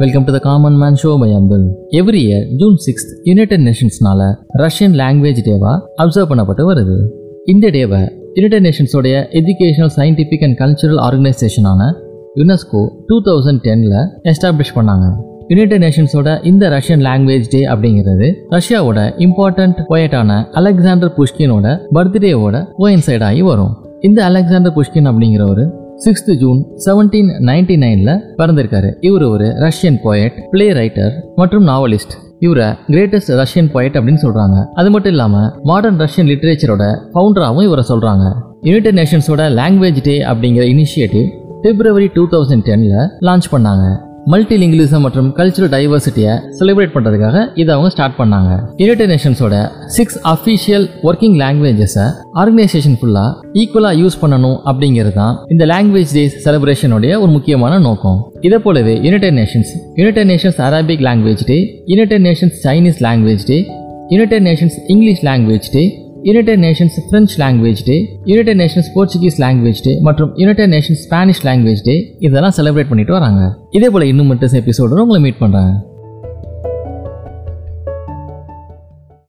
Welcome to the common man show by Abdul every year June sixth united நேஷன்ஸ்னால Russian language டேவா observe பண்ணப்பட்டு வருது. இந்த டேவை United நேஷன்ஸோடைய educational scientific and cultural ஆர்கனைசேஷனான UNESCO two thousand டெனில் establish பண்ணாங்க. United நேஷன்ஸோட இந்த ரஷ்யன் லாங்குவேஜ் டே அப்படிங்கிறது ரஷ்யாவோட இம்பார்ட்டன்ட் போயட்டான அலெக்சாண்டர் புஷ்கினோட பர்த்டேவோட கோயின்சைட் ஆகி வரும். இந்த அலெக்சாண்டர் புஷ்கின் அப்படிங்கிறவர் சிக்ஸ்த் ஜூன் செவன்டீன் நைன்டி நைனில் பிறந்திருக்காரு. இவர் ஒரு ரஷ்யன் போயட் பிளே ரைட்டர் மற்றும் நாவலிஸ்ட் இவரை கிரேட்டஸ்ட் ரஷ்யன் போயட் அப்படின்னு சொல்றாங்க. அது மட்டும் இல்லாம மாடர்ன் ரஷ்யன் லிட்ரேச்சரோட ஃபவுண்டராகவும் இவரை சொல்றாங்க. யுனைடெட் நேஷன்ஸோட லாங்குவேஜ் டே அப்படிங்கிற இனிஷியேட்டிவ் பிப்ரவரி டூ தௌசண்ட் டென்ல லான்ச் பண்ணாங்க. மல்டிலிங்குலிசம் மற்றும் கல்ச்சுரல் டைவர்சிட்டியை செலிப்ரேட் பண்ணுறதுக்காக இதை அவங்க ஸ்டார்ட் பண்ணாங்க. யுனைடெட் நேஷன்ஸோட சிக்ஸ் அஃபிஷியல் ஒர்க்கிங் லாங்குவேஜஸை ஆர்கனைசேஷன் ஃபுல்லாக ஈக்குவலாக யூஸ் பண்ணணும் அப்படிங்கிறது தான் இந்த லாங்குவேஜ் டேஸ் செலிப்ரேஷனுடைய ஒரு முக்கியமான நோக்கம். இதே போலவே United Nations United Nations Arabic language day United Nations Chinese language day United Nations English language day United Nations French language day United Nations Portuguese language day மற்றும் United Nations Spanish language day இதெல்லாம் celebrate பண்ணிட்டு வராங்க. இதே போல இன்னும் மட்டும் எபிசோட உங்களை மீட் பண்ணுறாங்க